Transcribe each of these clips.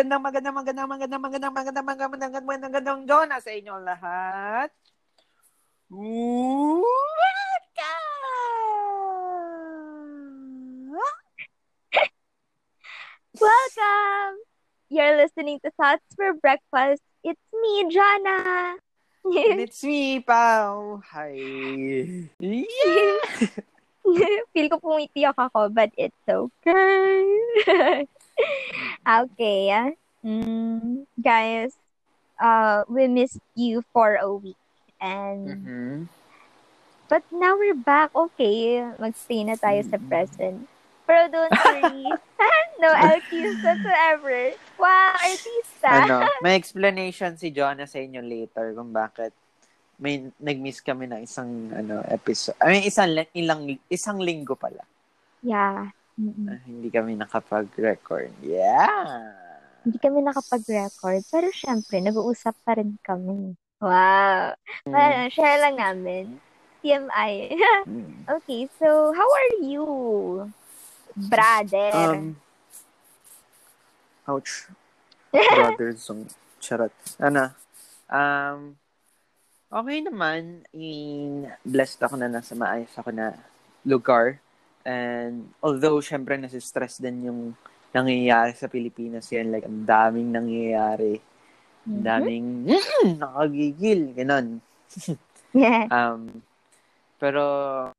magandang, magandang, magandang, magandang, magandang, magandang, magandang, magandang, magandang, magandang Jonah sa inyo lahat. Welcome! You're listening to Thoughts for Breakfast. It's me, Jana. And it's me, Pao. Hi. Yeah! Feel ko pumitiyak ako, but it's okay. okay. Mm, guys, uh, we missed you for a week. And, Mm-hmm. but now we're back. Okay, magstay na tayo sa present. Pero don't worry. no LQs whatsoever. Wow, artista. Ano, may explanation si Jonah sa inyo later kung bakit may nag-miss kami ng isang ano episode. I mean, isang ilang isang linggo pala. Yeah. Mm-mm. na hindi kami nakapag-record. Yeah. Hindi kami nakapag-record. Pero syempre, nag-uusap pa rin kami. Wow. Mm. Well, share lang namin. TMI. Mm. okay, so how are you, brother? Um, ouch. Brother song. Charot. Ano? Um, okay naman. In, blessed ako na nasa maayos ako na lugar. And although, syempre, nasi-stress din yung nangyayari sa Pilipinas yan. Like, ang daming nangyayari. Ang Mhm. daming, mm, nakagigil. Ganon. Yeah. Um, pero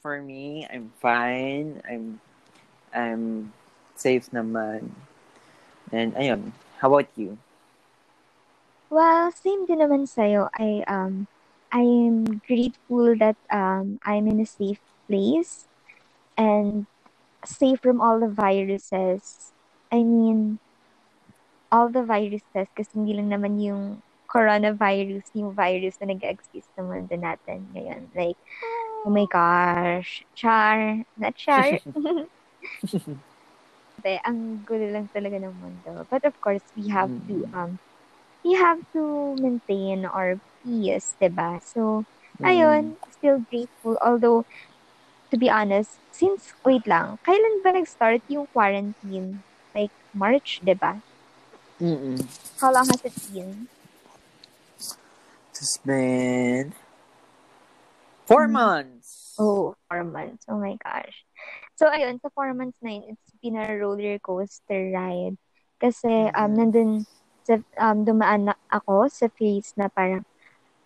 for me, I'm fine. I'm I'm safe naman. And ayun, how about you? Well, same din naman sa'yo. I, um, I'm grateful that um, I'm in a safe place and safe from all the viruses. I mean, all the viruses kasi hindi lang naman yung coronavirus, yung virus na nag-exist sa mundo natin ngayon. Like, oh my gosh, char, not char. Hindi, ang gulo lang talaga ng mundo. But of course, we have to, Mm. um, we have to maintain our peace, diba? So, Mm. ayun, still grateful. Although, to be honest, since, wait lang, kailan ba nag-start yung quarantine? Like, March, diba? Mm-mm. How long has it been? It's been four Mm. months. Oh, four months. Oh my gosh. So, ayun, sa four months na yun, it's been a roller coaster ride. Kasi, um, nandun, sa, um, dumaan na ako sa phase na parang,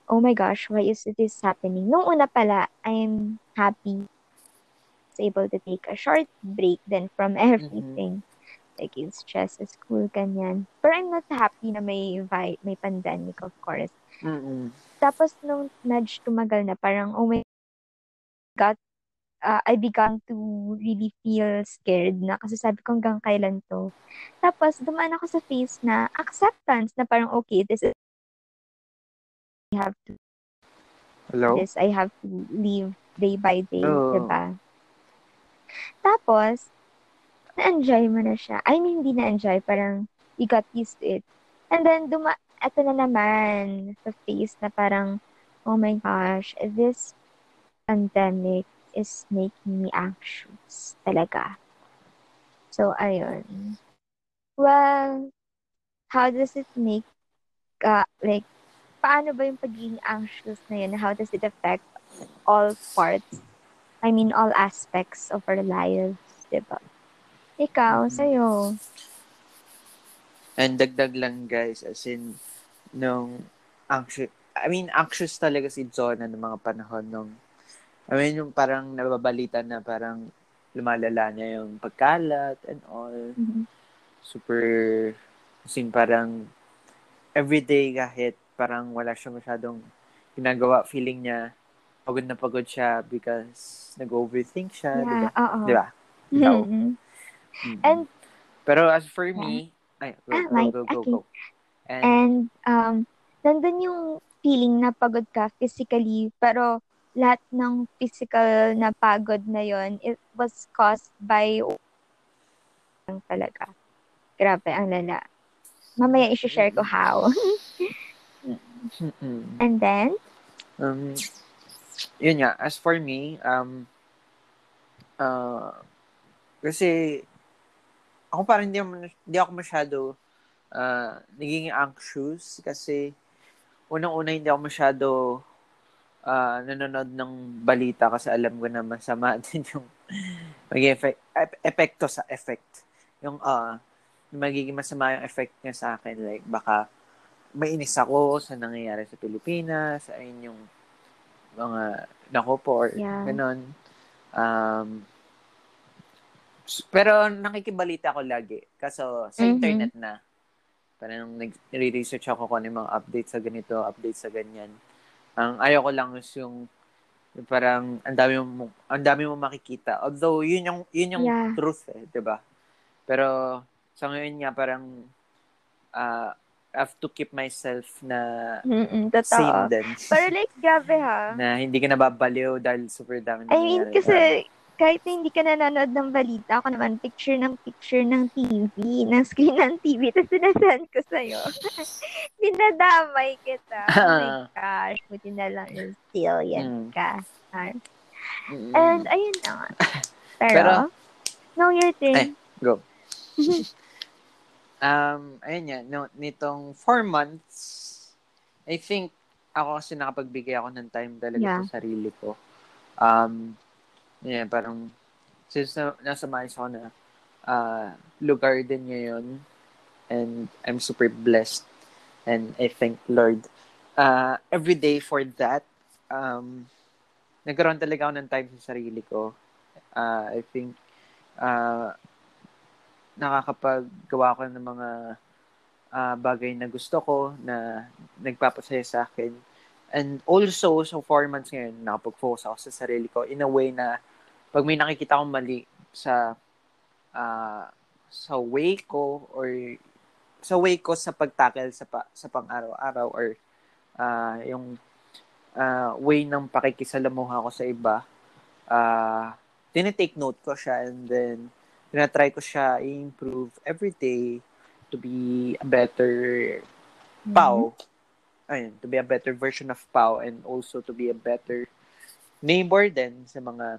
oh my gosh, why is this happening? Nung una pala, I'm happy. Able to take a short break then from everything. Like, yung stress sa school, ganyan. Pero I'm not happy na may, vi- may pandemic, of course. Mm-mm. Tapos nung nudge tumagal na, parang, oh my God, uh, I began to really feel scared na kasi sabi ko hanggang kailan to. Tapos dumaan ako sa phase na acceptance na parang, okay, this is, I have to Hello? this, I have to live day by day, Oo. diba? Tapos, na-enjoy mo na siya. I mean, hindi na-enjoy, parang you got used to it. And then, duma eto na naman sa phase na parang, oh my gosh, this pandemic is making me anxious talaga. So, ayun. Well, how does it make, uh, like, paano ba yung pagiging anxious na yun? How does it affect all parts? I mean, all aspects of our lives, diba? Ikaw, Mhm. sa'yo. And dagdag lang guys, as in, nung anxious, I mean, anxious talaga si Jonah ng mga panahon nung, I mean, yung parang nababalita na parang lumalala niya yung pagkalat and all. Mhm. Super, as in, parang everyday kahit parang wala siya masyadong ginagawa, feeling niya pagod na pagod siya because nag-overthink siya, di ba? Yeah, oo. Di ba? Ikaw. Mhm. Mm-mm. And Pero as for me, ay, go, Ah, go, right. go, go, Okay. go. And, And um, nandun yung feeling na pagod ka physically, pero lahat ng physical na pagod na yon it was caused by lang talaga. Grabe, ang lala. Mamaya isi-share ko how. Mm-mm. And then, Um, yun nga, as for me, um, uh, kasi, ako parang hindi, hindi ako masyado uh, naging anxious kasi unang-una hindi ako masyado uh, nanonood ng balita kasi alam ko na masama din yung magiging effect, epekto sa effect. Yung uh, magiging masama yung effect niya sa akin. Like, baka mainis ako sa nangyayari sa Pilipinas, sa inyong mga nako po or yeah. ganun. Um, pero nakikibalita ako lagi. Kaso sa mm-hmm. internet na. Parang nag-research ako kung ano yung mga updates sa ganito, updates sa ganyan. Ang ayaw ko lang is yung, yung parang ang dami mo ang dami mo makikita. Although yun yung yun yung yeah. truth eh, 'di ba? Pero sa ngayon nga parang uh, I have to keep myself na Mm-mm, same din. Pero like, grabe ha. Na hindi ka nababaliw dahil super dami I mean, kasi kahit hindi ka nanonood ng balita, ako naman picture ng picture ng TV, ng screen ng TV, tapos sinasend ko sa'yo. Dinadamay kita. Oh my gosh, buti na lang yung still yan mm. ka. And ayun na nga. Pero, Pero no, your turn. Eh, go. Um, ayun yan, no, nitong four months, I think, ako kasi nakapagbigay ako ng time talaga yeah. sa sarili ko. Um, yeah, parang, since na, nasa mais ako na uh, lugar din ngayon, and I'm super blessed, and I thank Lord uh, every day for that. Um, nagkaroon talaga ako ng time sa sarili ko. Uh, I think, uh, nakakapaggawa ko ng mga uh, bagay na gusto ko na nagpapasaya sa akin. And also, so four months ngayon, nakapag-focus ako sa sarili ko in a way na pag may nakikita akong mali sa uh, sa way ko or sa way ko sa pagtackle sa pa, sa pang-araw-araw or uh, yung uh, way ng pakikisalamuha ko sa iba uh, tinitake note ko siya and then tinatry ko siya i-improve every day to be a better mm-hmm. Pau. Ayun, to be a better version of Pau and also to be a better neighbor din sa mga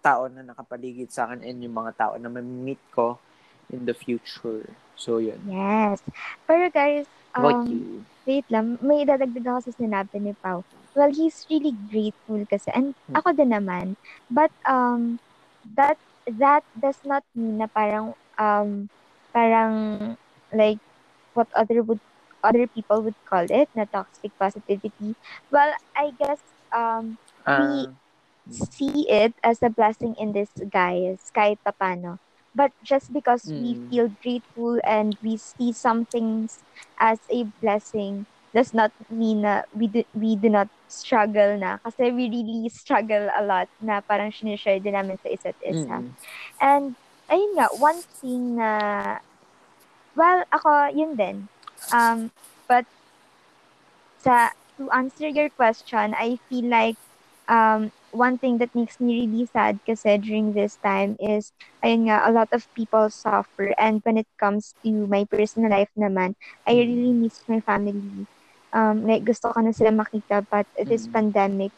tao na nakapaligid sa akin and yung mga tao na ma-meet ko in the future. So, yun. Yes. Pero guys, um, you? wait lang, may dadagdag ako sa sinabi ni Pau. Well, he's really grateful kasi, and hmm. ako din naman. But, um, that, that does not mean na parang, um, parang, like, what other would, other people would call it, na toxic positivity. Well, I guess, um, uh, we, ah see it as a blessing in disguise kahit papano. But just because mm. we feel grateful and we see some things as a blessing does not mean na we do, we do not struggle na. Kasi we really struggle a lot na parang sinishare din namin sa isa't isa. Mm. And, ayun nga, one thing na, well, ako, yun din. Um, but, sa, to answer your question, I feel like, um, one thing that makes me really sad kasi during this time is, ayun nga, a lot of people suffer. And when it comes to my personal life naman, I really miss my family. Um, like, gusto ko na sila makita, but this mm-hmm. pandemic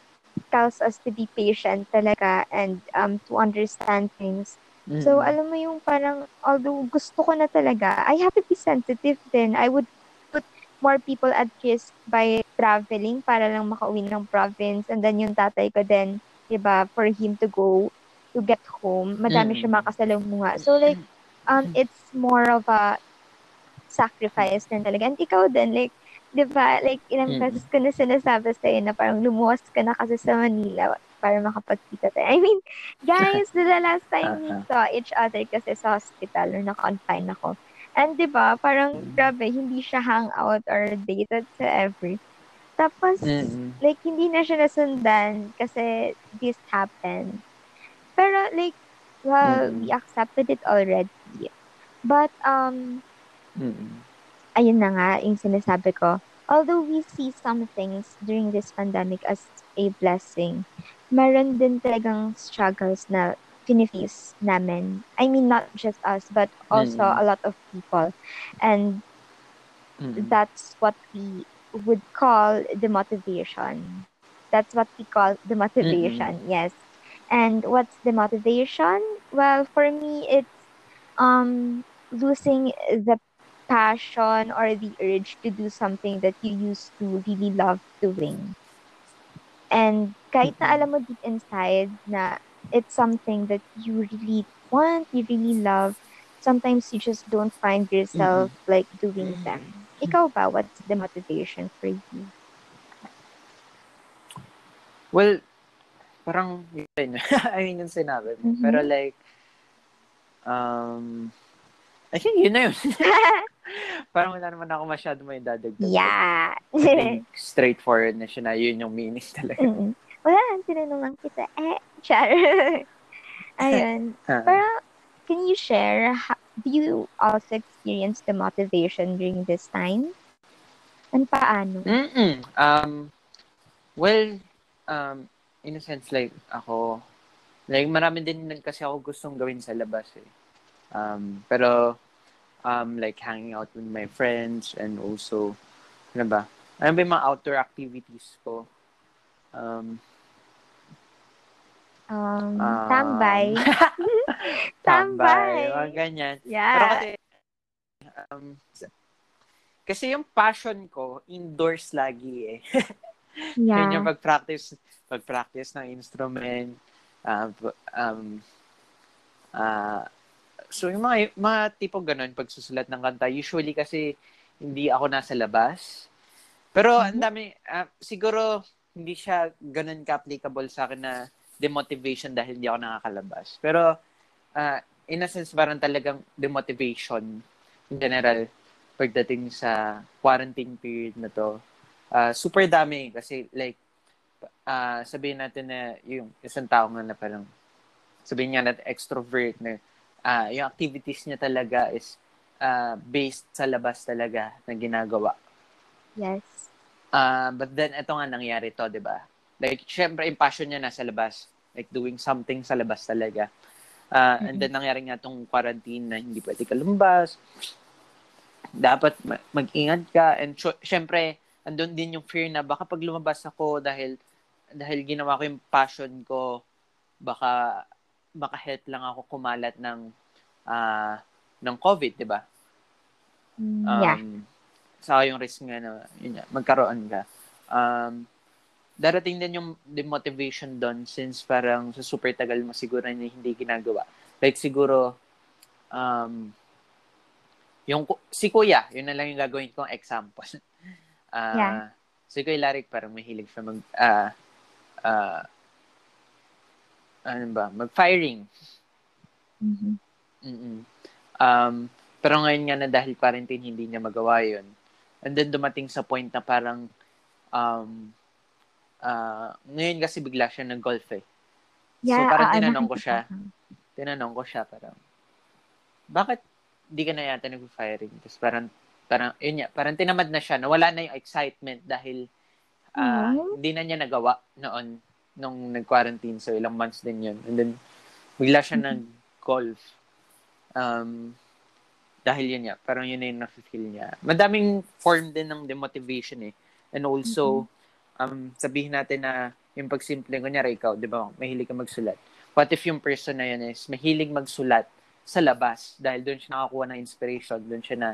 tells us to be patient talaga and um, to understand things. Mm-hmm. So, alam mo yung parang, although gusto ko na talaga, I have to be sensitive then I would put more people at risk by traveling para lang makauwi ng province. And then yung tatay ko then 'di ba, for him to go to get home, madami mm. siya makasalamuha. So like um it's more of a sacrifice din talaga. And ikaw din like 'di ba, like ilang mm. beses ko na sinasabi sa na parang lumuwas ka na kasi sa Manila para makapagkita tayo. I mean, guys, the last time we saw each other kasi sa hospital or na-confine ako. And 'di ba, parang mm. grabe, hindi siya hangout or dated sa every tapos, mm-hmm. like, hindi na siya nasundan kasi this happened. Pero, like, well, mm-hmm. we accepted it already. But, um, mm-hmm. Ayun na nga, yung sinasabi ko, although we see some things during this pandemic as a blessing, meron din talagang struggles na finiface namin. I mean, not just us, but also mm-hmm. a lot of people. And mm-hmm. that's what we would call the motivation. That's what we call the motivation, mm-hmm. yes. And what's the motivation? Well, for me, it's um, losing the passion or the urge to do something that you used to really love doing. And kahit na alam mo deep inside na it's something that you really want, you really love, sometimes you just don't find yourself like doing them. Ikaw ba, what's the motivation for you? Well, parang yun. I mean, yung sinabi mo. Mhm. Pero like, um, I think yun na yun. parang wala naman ako masyado may dadagdag. yeah. Straightforward na siya na yun yung meaning talaga. Mm-mm. Wala, tinanong lang kita. Eh, char. Ayun. Ah. Pero, can you share, ha- do you also experience the motivation during this time? And paano? Mm-mm. Um, well, um, in a sense, like, ako, like, marami din din kasi ako gustong gawin sa labas, eh. Um, pero, um, like, hanging out with my friends and also, ano ba, ano ba yung mga outdoor activities ko? Um, Um, um, tambay. tambay. Tambay. Mga ganyan. Pero Yeah. kasi, um, kasi yung passion ko, indoors lagi eh. Yun yung Yeah. pag-practice, pag-practice ng instrument. Uh, um, uh, so, yung mga, mga tipong ganun, pagsusulat ng kanta, usually kasi hindi ako nasa labas. Pero ang dami, ah, siguro hindi siya ganun ka-applicable sa akin na demotivation dahil hindi ako nakakalabas. Pero ah, in a sense, parang talagang demotivation in general pagdating sa quarantine period na to. Ah, super dami kasi like ah sabihin natin na yung isang tao nga na parang sabihin nga natin extrovert na ah yung activities niya talaga is ah, based sa labas talaga na ginagawa. Yes. Ah, but then ito nga nangyari to, 'di ba? Like syempre yung passion niya nasa labas, like doing something sa labas talaga. Ah, and then nangyari nga tong quarantine na hindi pwede ka lumabas. Dapat ma- mag-ingat ka and sy- syempre andun din yung fear na baka pag lumabas ako dahil dahil ginawa ko yung passion ko, baka baka health lang ako kumalat ng ah ng COVID, 'di ba? Mm, Um, yeah. Saka yung risk nga na, yun magkaroon ka. Um, darating din yung demotivation doon since parang sa super tagal mo siguro na hindi ginagawa. Like siguro, um, yung si Kuya, yun na lang yung gagawin kong example. Ah, Yeah. Si Kuya Larik parang mahilig siya mag, ah, ah, ano ba, mag-firing. Mhm. mm Um, pero ngayon nga na dahil quarantine, hindi niya magawa yun. And then dumating sa point na parang, um, ah, ngayon kasi bigla siya nag-golf eh. Yeah, so parang ah, tinanong ko siya, tinanong ko siya parang, bakit di ka na yata nag-firing? Tapos parang, parang, yun nga, parang tinamad na siya, nawala na yung excitement dahil ah, Mhm. hindi na niya nagawa noon nung nag-quarantine. So, ilang months din yun. And then, bigla siya Mhm. nag-golf. Um, dahil yun nga, parang yun na yung nafe-feel niya. Madaming form din ng demotivation eh. And also, um, sabihin natin na yung pagsimple, kunyari ikaw, di ba, mahilig ka magsulat. What if yung person na yun is mahilig magsulat sa labas dahil doon siya nakakuha ng inspiration, doon siya na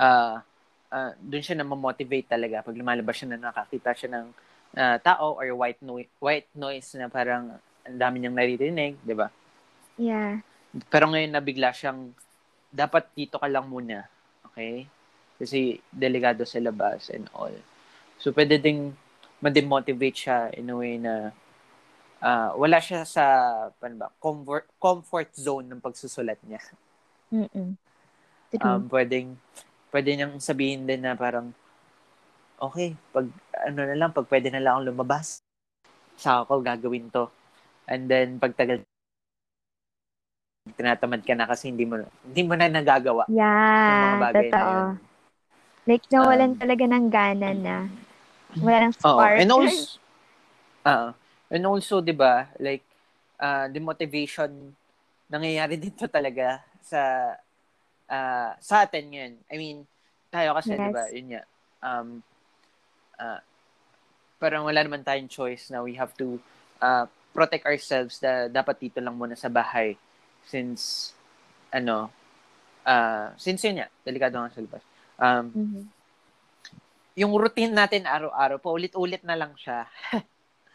ah ah, doon siya na motivate talaga pag lumalabas siya na nakakita siya ng ah, tao or white noise white noise na parang ang dami niyang naririnig, 'di ba? Yeah. Pero ngayon na bigla siyang dapat dito ka lang muna. Okay? Kasi delikado sa labas and all. So pwede ding ma-demotivate siya in a way na ah, wala siya sa paano ba, comfort comfort zone ng pagsusulat niya. Mm-mm. True. um, pwedeng pwede niyang sabihin din na parang okay, pag ano na lang, pag pwede na lang akong lumabas, sa ako gagawin to. And then pagtagal tinatamad ka na kasi hindi mo hindi mo na nagagawa mga yeah, na totoo. yun. Like, nawalan Um, talaga ng gana na. Wala ng spark. And also, ah, and also, di ba, like, uh, the motivation, nangyayari dito talaga sa, ah, sa atin ngayon. I mean, tayo kasi, di ba, Yes. yun nga, um, ah, parang wala naman tayong choice na we have to ah, protect ourselves na dapat dito lang muna sa bahay since ano uh, since yun nga, delikado nga sa labas. Um, Mhm. yung routine natin araw-araw, paulit-ulit na lang siya.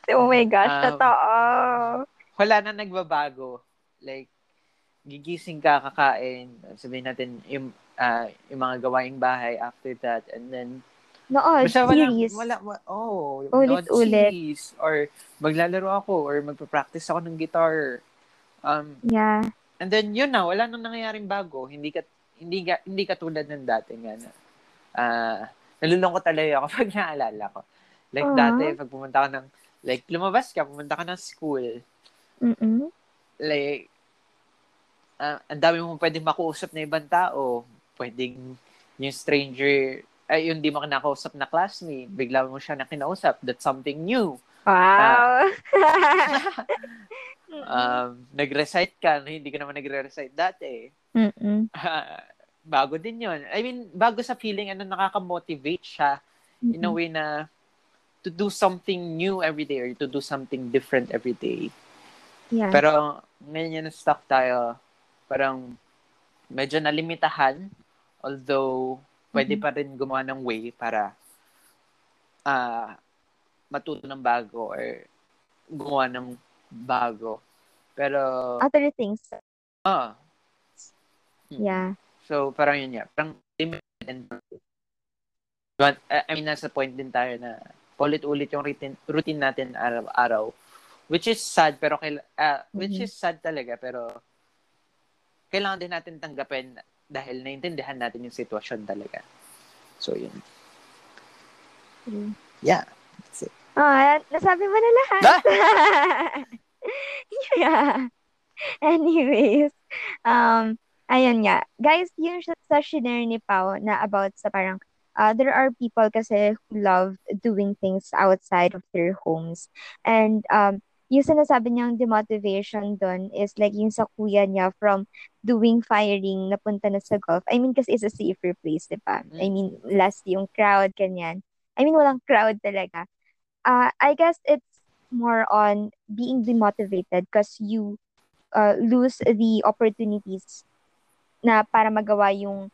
Oh my gosh, Um, totoo. Wala na nagbabago. Like, gigising ka, kakain, sabihin natin yung, ah, yung mga gawaing bahay after that, and then, Basta wala, series. wala, wa- oh, Ulit-ulit. nood series, or maglalaro ako, or magpa-practice ako ng guitar. Um, Yeah. and then, yun na, wala nang nangyayaring bago. Hindi ka, hindi ka, hindi katulad ng dati nga na, ah, nalulungkot talaga ako pag naalala ko. Like, Aw. dati, pag pumunta ka ng, like, lumabas ka, pumunta ka ng school, Mm-mm. like, ah, ang dami mong pwedeng makuusap na ibang tao. Pwedeng yung stranger, ay, yung di mo kinakausap na classmate, bigla mo siya na kinausap. That's something new. Wow. Mm-mm. Um, nag-recite ka, na hindi ka naman nagre-recite dati. Mm-mm. bago din yun. I mean, bago sa feeling, ano, nakaka-motivate siya in a Mm-mm. way na to do something new every day or to do something different every day. Yeah. Pero ngayon yung stuck tayo, parang medyo nalimitahan, although pwede Mhm. pa rin gumawa ng way para ah matuto ng bago or gumawa ng bago. Pero, Other things. ah, mm. Yeah. So, parang yun nga. Parang limited and But, I I mean, nasa point din tayo na paulit-ulit yung routine, routine natin araw-araw. Which is sad, pero kaila, ah, which Mhm. is sad talaga, pero kailangan din natin tanggapin dahil naintindihan natin yung sitwasyon talaga. So, yun. True. Yeah. That's it. Ah, nasabi mo na lahat. yeah. Anyways, um, ayun nga. Guys, yung sa sa shinare ni Pao na about sa parang, uh, there are people kasi who love doing things outside of their homes. And, um, yung sinasabi niyang demotivation doon is like yung sa kuya niya from doing firing napunta na sa golf. I mean, kasi it's a safer place, di ba? I mean, less yung crowd, kanyan. I mean, walang crowd talaga. Uh, I guess it's more on being demotivated because you uh, lose the opportunities na para magawa yung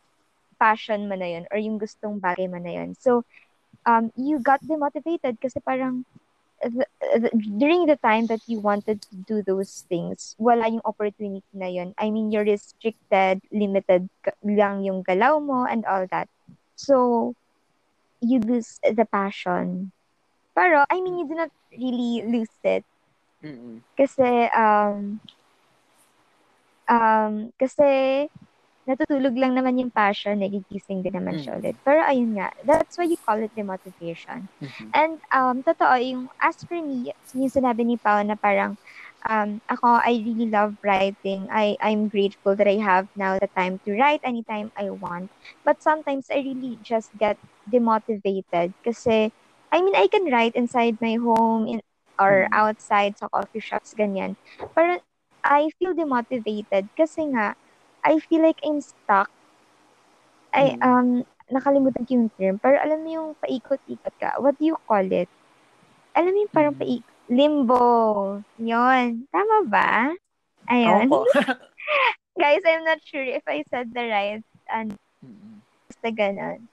passion mo na yun or yung gustong bagay mo na yun. So, um, you got demotivated kasi parang during the time that you wanted to do those things, wala yung opportunity na yun. I mean, you're restricted, limited lang yung galaw mo and all that. So, you lose the passion. Pero, I mean, you do not really lose it Mm-mm. kasi, um, um, kasi, natutulog lang naman yung passion, nagigising din naman siya Mm. ulit. Pero ayun nga, that's why you call it demotivation. Mhm. And um, totoo, yung as for me, yung sinabi ni Pao na parang, um, ako, I really love writing. I, I'm grateful that I have now the time to write anytime I want. But sometimes I really just get demotivated kasi, I mean, I can write inside my home in, or Mm. outside sa coffee shops, ganyan. Pero I feel demotivated kasi nga, I feel like I'm stuck. I, Mm. um, nakalimutan ko yung term. Pero alam mo yung paikot-ikot ka. What do you call it? Alam mo yung parang Mm. paik limbo. Yon. Tama ba? Ayun. Ako. Guys, I'm not sure if I said the right and basta ganun.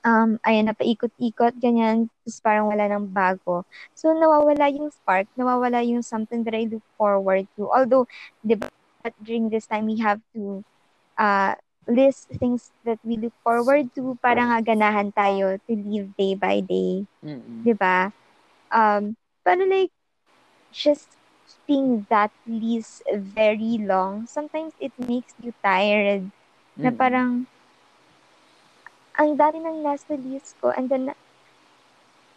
Um, ayun, napaikot-ikot, ganyan. Tapos parang wala nang bago. So, nawawala yung spark. Nawawala yung something that I look forward to. Although, di ba, during this time, we have to uh, list things that we look forward to para nga ganahan tayo to live day by day. Mm-mm. Di ba? Um, pero like, just keeping that list very long, sometimes it makes you tired. Na Mm-mm. parang, ang dami ng nasa list ko, and then,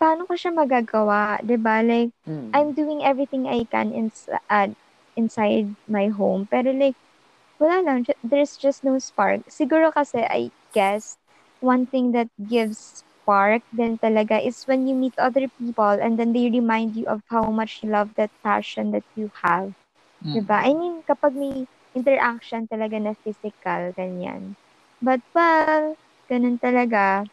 paano ko siya magagawa? 'di ba Like, Mm. I'm doing everything I can ins- uh, inside my home, pero like, wala lang, there's just no spark. Siguro kasi, I guess, one thing that gives spark then talaga is when you meet other people and then they remind you of how much you love that passion that you have. Mm. Diba? I mean, kapag may interaction talaga na physical, ganyan. But, well, ganun talaga.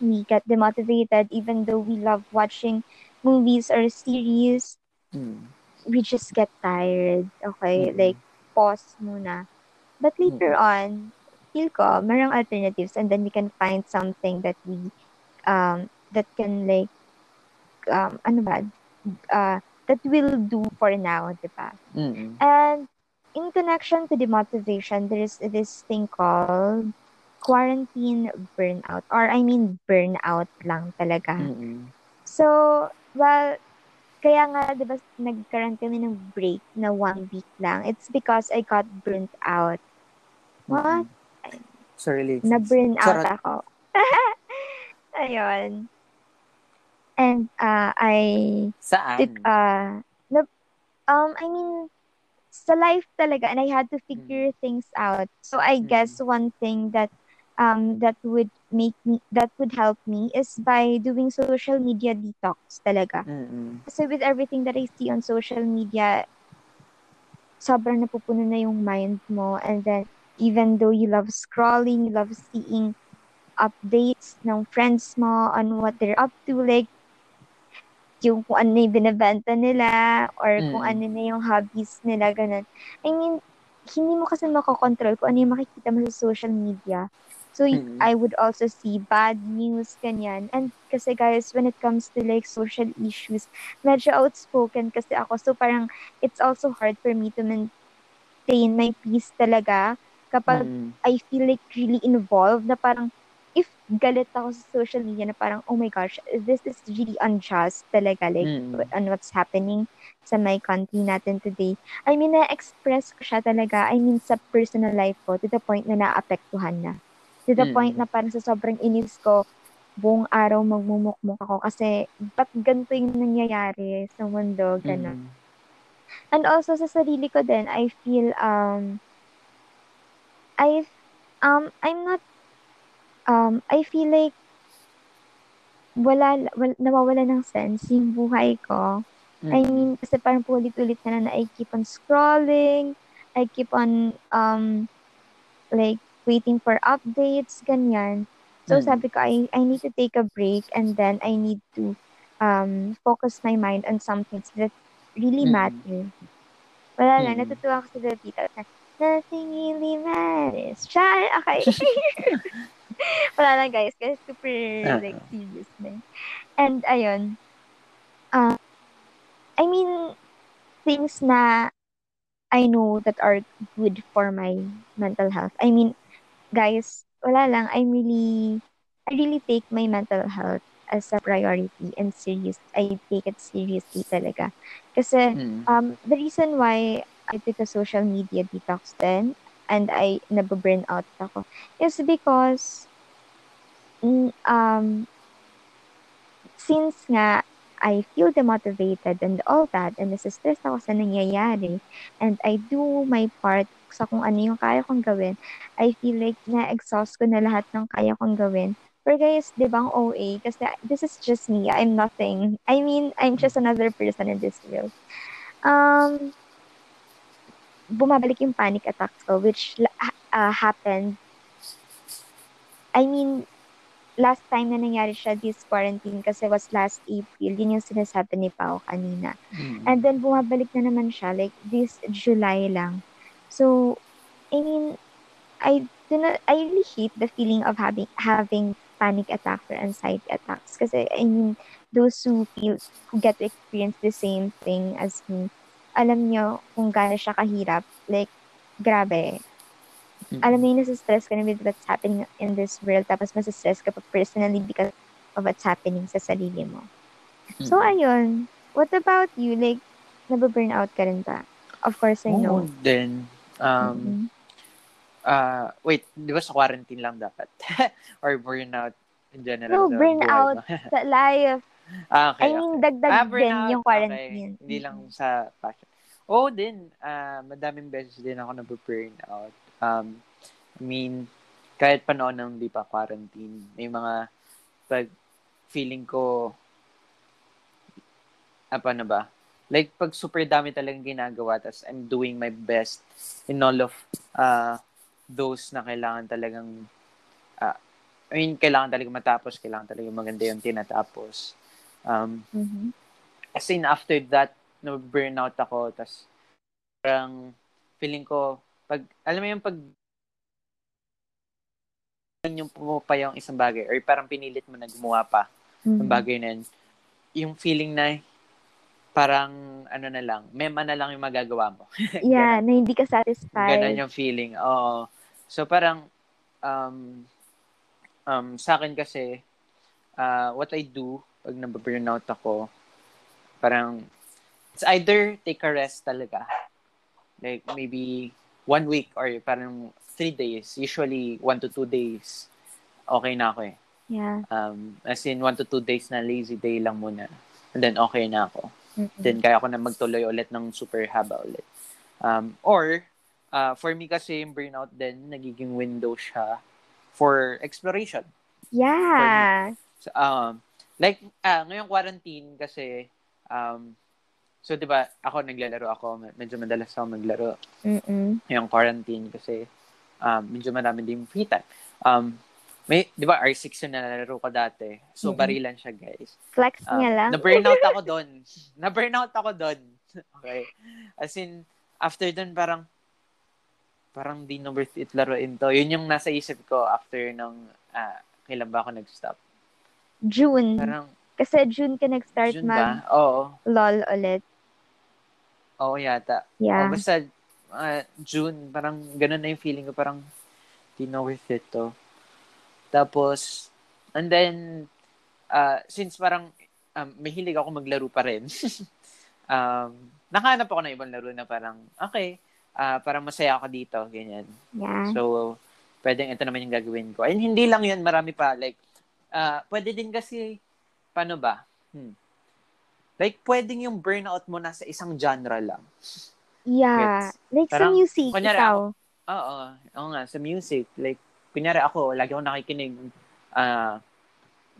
We get demotivated even though we love watching movies or series. Mm. We just get tired. Okay? Mm. Like, pause muna. But later on, feel ko, merong alternatives and then we can find something that we, um, that can like, um, ano ba, uh, that will do for now, di ba? Mm-mm. And in connection to the motivation, there is this thing called quarantine burnout. Or I mean, burnout lang talaga. Mm-mm. So, well, kaya nga, di ba, nagkaroon kami ng break na one week lang. It's because I got burnt out. What? Relationship. Na-burn out Charot. ako. Ayun. And uh, I Saan? took, uh, na, um, I mean, sa life talaga, and I had to figure things out. So I Mm. guess one thing that um that would make me that would help me is by doing social media detox talaga. Mm-mm. Kasi with everything that I see on social media, sobrang napupuno na yung mind mo. And then, even though you love scrolling, you love seeing updates ng friends mo on what they're up to, like, yung kung ano yung binibenta nila, or kung Mm. ano na yung hobbies nila, ganun. I mean, hindi mo kasi makokontrol kung ano yung makikita mo sa social media. So, y- Mm. I would also see bad news, ganyan. And kasi guys, when it comes to like social issues, medyo outspoken kasi ako. So, parang it's also hard for me to maintain my peace talaga kapag Mm-mm. I feel like really involved na parang if galit ako sa social media na parang, oh my gosh, this is really unjust talaga, like, Mm. on what's happening sa my country natin today. I mean, na-express ko siya talaga, I mean, sa personal life ko, to the point na naapektuhan na. To the Mm. point na parang sa sobrang inis ko, buong araw magmumukmuk ako kasi ba't ganito yung nangyayari sa mundo, gano'n. Mm. And also sa sarili ko din, I feel um I um I'm not um I feel like wala, wala nawawala ng sense yung buhay ko. I Mm. mean, kasi parang paulit-ulit na lang na I keep on scrolling, I keep on um like waiting for updates, ganyan. So Mm. sabi ko, I, I need to take a break and then I need to um focus my mind on some things that really Mm. matter. Wala lang, Mm. natutuwa ako sa na, Nothing really matters. Char! Okay. Wala lang guys, kasi super Ah. like serious na. And ayun, uh, I mean, things na I know that are good for my mental health. I mean, guys, wala lang, I'm really, I really take my mental health as a priority and serious. I take it seriously talaga. Kasi, Mm. um, the reason why I took a social media detox then and I nababurn out ako is because mm, um since nga I feel demotivated and all that and nasistress ako sa nangyayari and I do my part sa kung ano yung kaya kong gawin, I feel like na-exhaust ko na lahat ng kaya kong gawin. Pero guys, di ba ang OA? Kasi this is just me. I'm nothing. I mean, I'm just another person in this world. Um, bumabalik yung panic attacks ko, which uh, happened. I mean, last time na nangyari siya this quarantine kasi was last April. Yun yung sinasabi ni Pao kanina. Mm. And then bumabalik na naman siya like this July lang. So, I mean, I do not, I really hate the feeling of having having panic attacks or anxiety attacks kasi I mean, those who feel who get to experience the same thing as me, alam nyo kung gaano siya kahirap. Like, grabe. Alam mo yung nasa-stress ka na with what's happening in this world tapos masa-stress ka pa personally because of what's happening sa sarili mo. So, ayun. What about you? Like, nababurn out ka rin ba? Of course, I know. Oo din. Um, Mm-mm. ah wait, di ba sa quarantine lang dapat? Or burnout in general? No, burnout sa life. ah, okay, I mean, okay. dagdag Ah, din burnout, yung quarantine. Okay. Hindi lang sa passion. Oo din. ah madaming beses din ako nabu-burn out. Um, I mean, kahit pa noon nang di pa quarantine, may mga pag feeling ko apa na ba? Like, pag super dami talagang ginagawa, tas I'm doing my best in all of uh, those na kailangan talagang, uh, I mean, kailangan talaga matapos, kailangan talaga maganda yung tinatapos. Um, Mhm. as in, after that, no burnout ako, tas parang feeling ko, pag, alam mo yung pag yung pumapa yung isang bagay or parang pinilit mo na gumawa pa Mhm. ng bagay na yun, yung feeling na parang ano na lang, mema na lang yung magagawa mo. Yeah, na hindi ka satisfied. Ganon yung feeling. Oo. So parang um um sa akin kasi uh, what I do pag nababurnout ako, parang it's either take a rest talaga. Like maybe one week or parang three days. Usually one to two days. Okay na ako eh. Yeah. Um, as in one to two days na lazy day lang muna. And then okay na ako. Mm-mm. Then kaya ko na magtuloy ulit ng super haba ulit. Um, or, uh, for me kasi yung burnout din, nagiging window siya for exploration. Yeah. So, um, like, ah, ngayong quarantine kasi, um, so, di ba, ako naglalaro ako, medyo madalas ako maglaro Mm-mm. ngayong quarantine kasi um, medyo marami din free time. Um, may, di ba, R6 yung nalalaro ko dati. So, Mm-mm. barilan siya, guys. Flex Um, niya lang. Na-burnout ako doon. Na-burnout ako doon. okay. As in, after doon, parang, parang di na worth it laruin to. Yun yung nasa isip ko after nung, ah, kailan ba ako nag-stop? June. Parang, Kasi June ka nag-start June ba? Oo. mag-LOL ulit. Oo yata. Yeah. O basta, ah, June, parang ganun na yung feeling ko. Parang, di na worth it to. Tapos, and then, uh, since parang, um, mahilig ako maglaro pa rin, um, nakahanap ako ng ibang laro na parang, okay, ah, parang masaya ako dito, ganyan. Yeah. So, pwedeng ito naman yung gagawin ko. And hindi lang yun, marami pa. Like, ah, pwede din kasi, paano ba? Hmm. Like, pwedeng yung burnout mo nasa isang genre lang. yeah. Like sa Parang, music, kunyari ikaw. Oo, oo nga, sa music. Like, kunyari ako, lagi ako nakikinig ah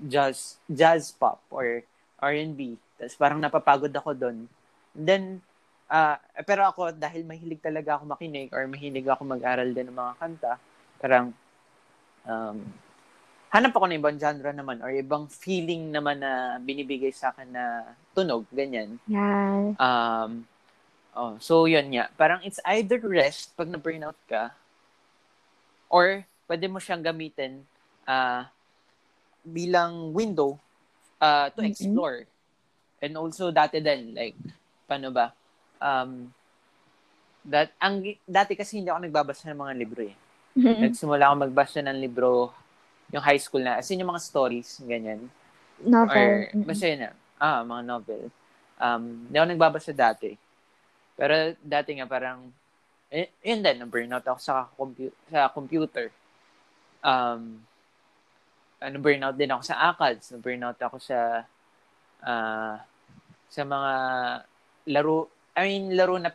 jazz, jazz pop or R&B. Tapos parang napapagod ako doon. Then, ah pero ako, dahil mahilig talaga ako makinig or mahilig ako mag-aral din ng mga kanta, parang, um, hanap ako ng ibang genre naman or ibang feeling naman na binibigay sa akin na tunog, ganyan. Yeah. Um, oh, so yun nga. Parang it's either rest pag na-burnout ka or pwede mo siyang gamitin ah bilang window ah to Mhm. explore. And also dati din like paano ba? Um that ang dati kasi hindi ako nagbabasa ng mga libro eh. Nagsimula ako magbasa ng libro yung high school na. As in yung mga stories, ganyan. Or, Novel. Mm-mm. basta yun na. Ah, mga novel. Um, hindi ako nagbabasa dati. Pero dati nga parang, eh, yun din, na-burnout ako sa, compu- sa computer. Um, ano, burnout din ako sa ACADS. Na-burnout ako sa, ah, sa mga laro, I mean, laro na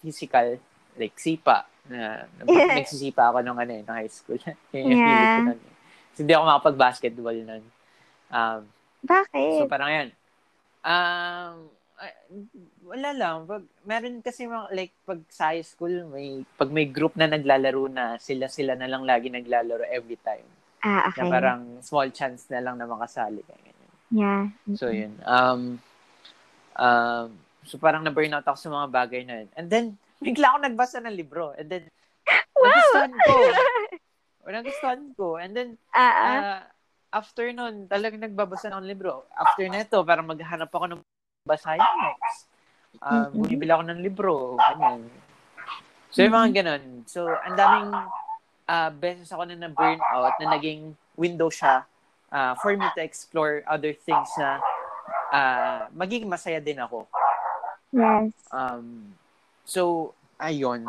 physical, like sipa. Na, na nagsisipa ako nung ano, eh, nung high school. yun yung Yeah. ko nun. Hindi ako makapag-basketball nun. Um, Bakit? So parang yan. Um, wala lang. Pag, meron kasi mga, like, pag sa high school, may, pag may group na naglalaro na, sila-sila na lang lagi naglalaro every time. ah, okay. Na parang small chance na lang na makasali. Yeah. So, yun. Um, um, so, parang na-burnout ako sa mga bagay na yun. And then, bigla ako nagbasa ng libro. And then, nagustuhan ko. Nagustuhan ko. And then, ah. Ah, after nun, talagang nagbabasa ng libro. After neto, parang maghanap ako ng basahin next. Um, Mm-mm. bumibili ako ng libro. Ganyan. So, yung mga ganun. So, ang daming ah, beses ako na na-burn out na naging window siya ah, for me to explore other things na ah, magiging masaya din ako. yes. Um, so, ayun.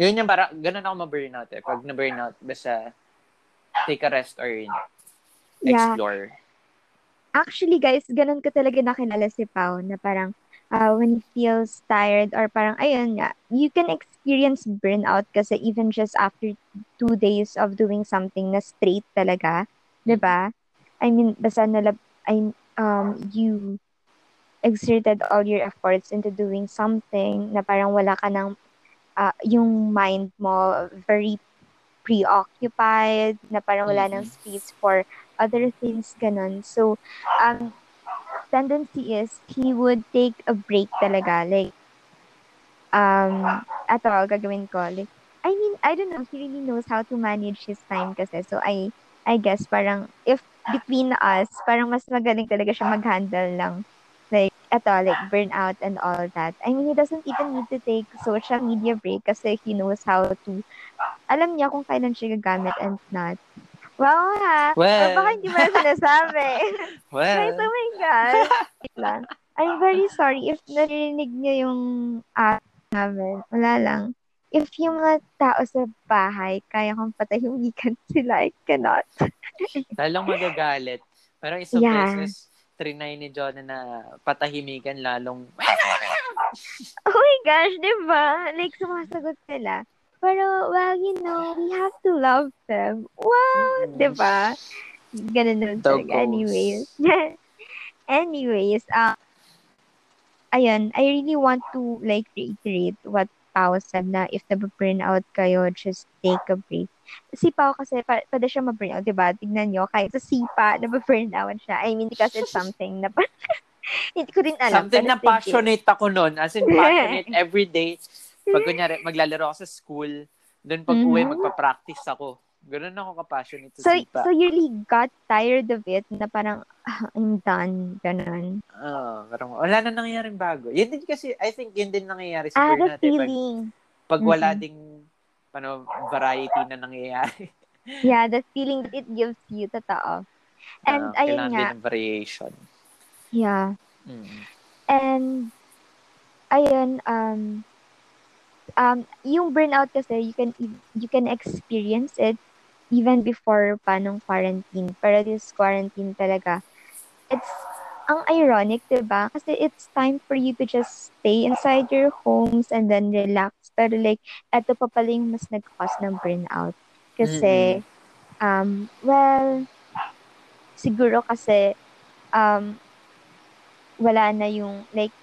Yun yung para, ganun ako ma-burnout eh. Pag na-burnout, basta take a rest or Yeah. explore. Actually, guys, ganun ko talaga nakilala si Pao na parang uh, when he feels tired or parang, ayun nga, you can experience burnout kasi even just after two days of doing something na straight talaga, 'di ba? I mean, basta nalab, I, um, you exerted all your efforts into doing something na parang wala ka ng, uh, yung mind mo very preoccupied, na parang wala ng Mhm. space for other things, ganun. So, um, tendency is he would take a break talaga. Like, um, ato, gagawin ko. Like, I mean, I don't know, he really knows how to manage his time kasi. So, I, I guess, parang, if between us, parang mas magaling talaga siya mag-handle ng, eto, like, burnout and all that. I mean, he doesn't even need to take social media break kasi he knows how to, alam niya kung kailan siya gagamit and not. Wow, ha? Well. Or baka hindi mo na sinasabi. Well, Guys, oh my God. Lang. I'm very sorry if narinig niyo yung app namin. Wala lang. If yung mga tao sa bahay, kaya kong patahimikan sila, I cannot. lalong magagalit. Pero isang Yeah. beses, trinay ni John na patahimikan lalong, Oh my gosh, di ba? Like, sumasagot sila. Pero, well, you know, we have to love them. Wow, Mm. di ba? Ganun naman talaga. Anyways. Anyways, uh, ayun, I really want to, like, reiterate what na if na-burn out kayo, just take a break. Si Pao kasi, pa, pwede siya ma-burn out, di ba? Tignan nyo, kahit sa sipa, na-burn out siya. I mean, because it's something na, hindi ko rin alam. something na passionate ako nun. As in, passionate every day. Pag kunyari, maglalaro ako sa school, dun pag uwi, Mhm. magpa-practice ako. Ganun ako ka-passionate So, sa sipa. so you really got tired of it na parang, ah, I'm done, ganun. Ah, parang wala na nangyayaring bago. Yun din kasi, I think yun din nangyayari sa Ah, burnout. Eh. Pag, feeling. pag wala Mhm. ding ano, variety na nangyayari. Yeah, the feeling that it gives you, totoo. And Ah, ayun kailangan nga, ng variation. yeah. Mm. And, ayun, um, um, yung burnout kasi, you can, you can experience it even before pa nung quarantine. Pero this quarantine talaga, it's, ang ironic, diba? Kasi it's time for you to just stay inside your homes and then relax. Pero like, eto pa pala yung mas nag-cause ng burnout. Kasi, um, well, siguro kasi, um, wala na yung, like,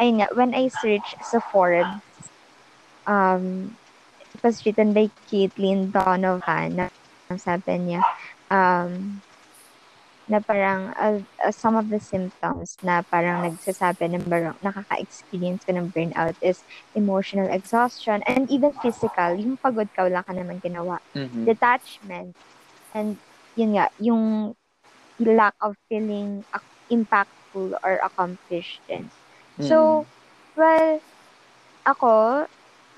ayun nga, when I search sa Forbes, um, it was written by Caitlin Donovan, na sabi niya, um, na parang uh, uh, some of the symptoms na parang nagsasabi ng parang nakaka-experience ka ng burnout is emotional exhaustion and even physical. Yung pagod ka, wala ka naman ginawa. Mhm. Detachment. And yun nga, yung lack of feeling ac- impactful or accomplished din. So, well, ako,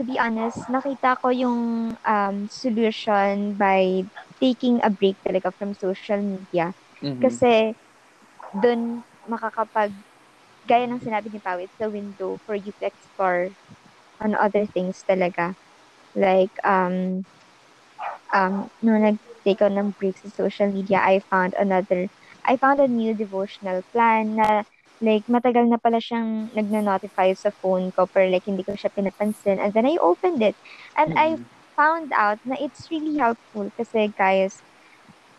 to be honest, nakita ko yung um, solution by taking a break talaga from social media. Mhm. Kasi, dun makakapag, gaya ng sinabi ni Pao, it's a window for you to explore on other things talaga. Like, um, um, nung nag-take out ng break sa social media, I found another, I found a new devotional plan na like, matagal na pala siyang nagna-notify sa phone ko pero like, hindi ko siya pinapansin. And then I opened it. And I Mhm. found out na it's really helpful kasi guys,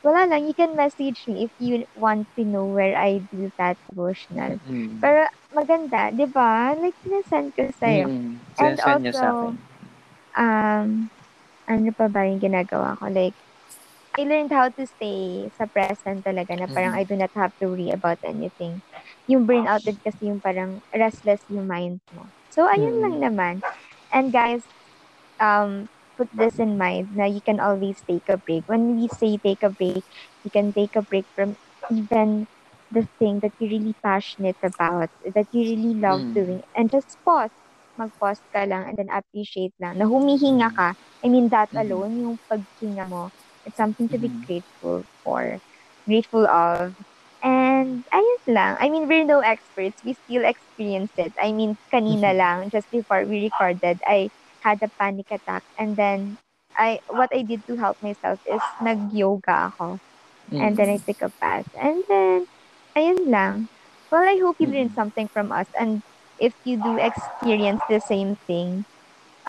wala lang, you can message me if you want to know where I do that devotional. Mhm. Pero maganda, di ba? Like, sinasend ko sa'yo. Mhm. And Sinasend niyo sa also, akin. Um, ano pa ba yung ginagawa ko? Like, I learned how to stay sa present talaga na parang Mhm. I do not have to worry about anything. Yung burnout din kasi yung parang restless yung mind mo. So, ayun Mhm. lang naman. And guys, um, put this in mind na you can always take a break. When we say take a break, you can take a break from even the thing that you're really passionate about, that you really love Mm. doing, and just pause. Mag-pause ka lang and then appreciate lang na humihinga ka. I mean, that Mhm. alone, yung paghinga mo, it's something to be Mhm. grateful for, grateful of. And ayun lang. I mean, we're no experts. We still experience it. I mean, kanina lang, just before we recorded, I had a panic attack. And then, I what I did to help myself is nag-yoga ako. And then I Mhm. took a bath. And then, ayun lang. Well, I hope you learned something from us. And if you do experience the same thing,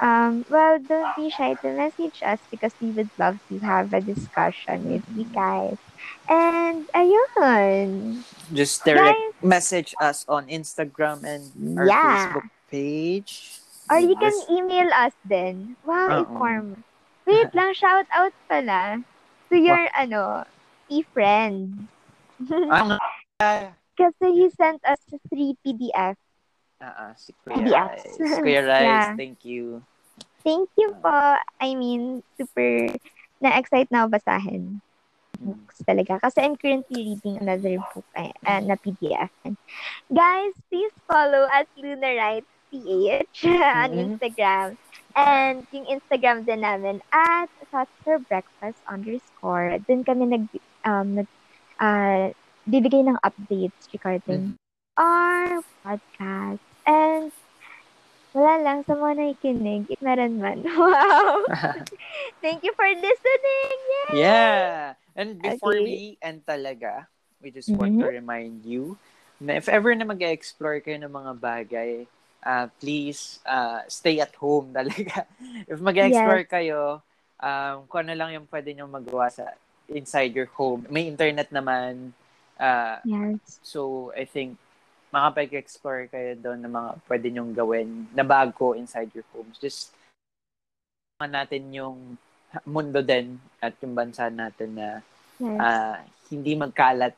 um, well, don't be shy to message us because we would love to have a discussion with you guys. And ayun. Just direct Guys, message us on Instagram and our Yeah. Facebook page. or you can email us then. Wow, inform. Wait lang, shout out pala to your, ano, e-friend. Ah. Kasi he sent us three PDF. Ah, ah, si Kuya PDFs. Rice. Kuya Rice, Yeah. thank you. Thank you po. I mean, super na-excite na ako basahin books talaga. Kasi I'm currently reading another book uh, na PDF. Guys, please follow at Lunarite PH on. Instagram. And yung Instagram din namin at Thoughts for Breakfast underscore. Doon kami nag, um, nag, uh, bibigay ng updates regarding our podcast. And wala lang sa mga nakikinig, if meron man. Wow! Thank you for listening! Yay! Yeah. And before Okay. we end talaga, we just want to remind you na if ever na mag-explore kayo ng mga bagay, uh, please uh, stay at home talaga. if mag-explore kayo, um, kung ano lang yung pwede nyo magawa sa inside your home. May internet naman. Uh, Yes. so, I think makapag-explore kayo doon ng mga pwede nyong gawin na bago inside your homes. Just natin yung mundo din at yung bansa natin na Yes. ah, hindi magkalat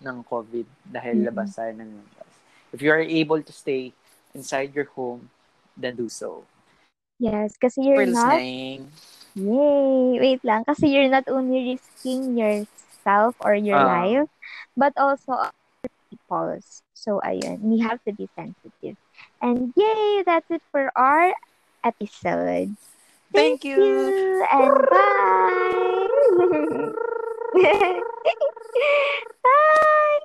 ng COVID dahil Mhm. labas tayo ng labas. If you are able to stay inside your home, then do so. yes. Kasi you're For not listening. Yay! Wait lang. Kasi you're not only risking yourself or your Ah. life, but also other people's. So, ayun. We have to be sensitive. And yay! That's it for our episode. Thank you. And bye! bye!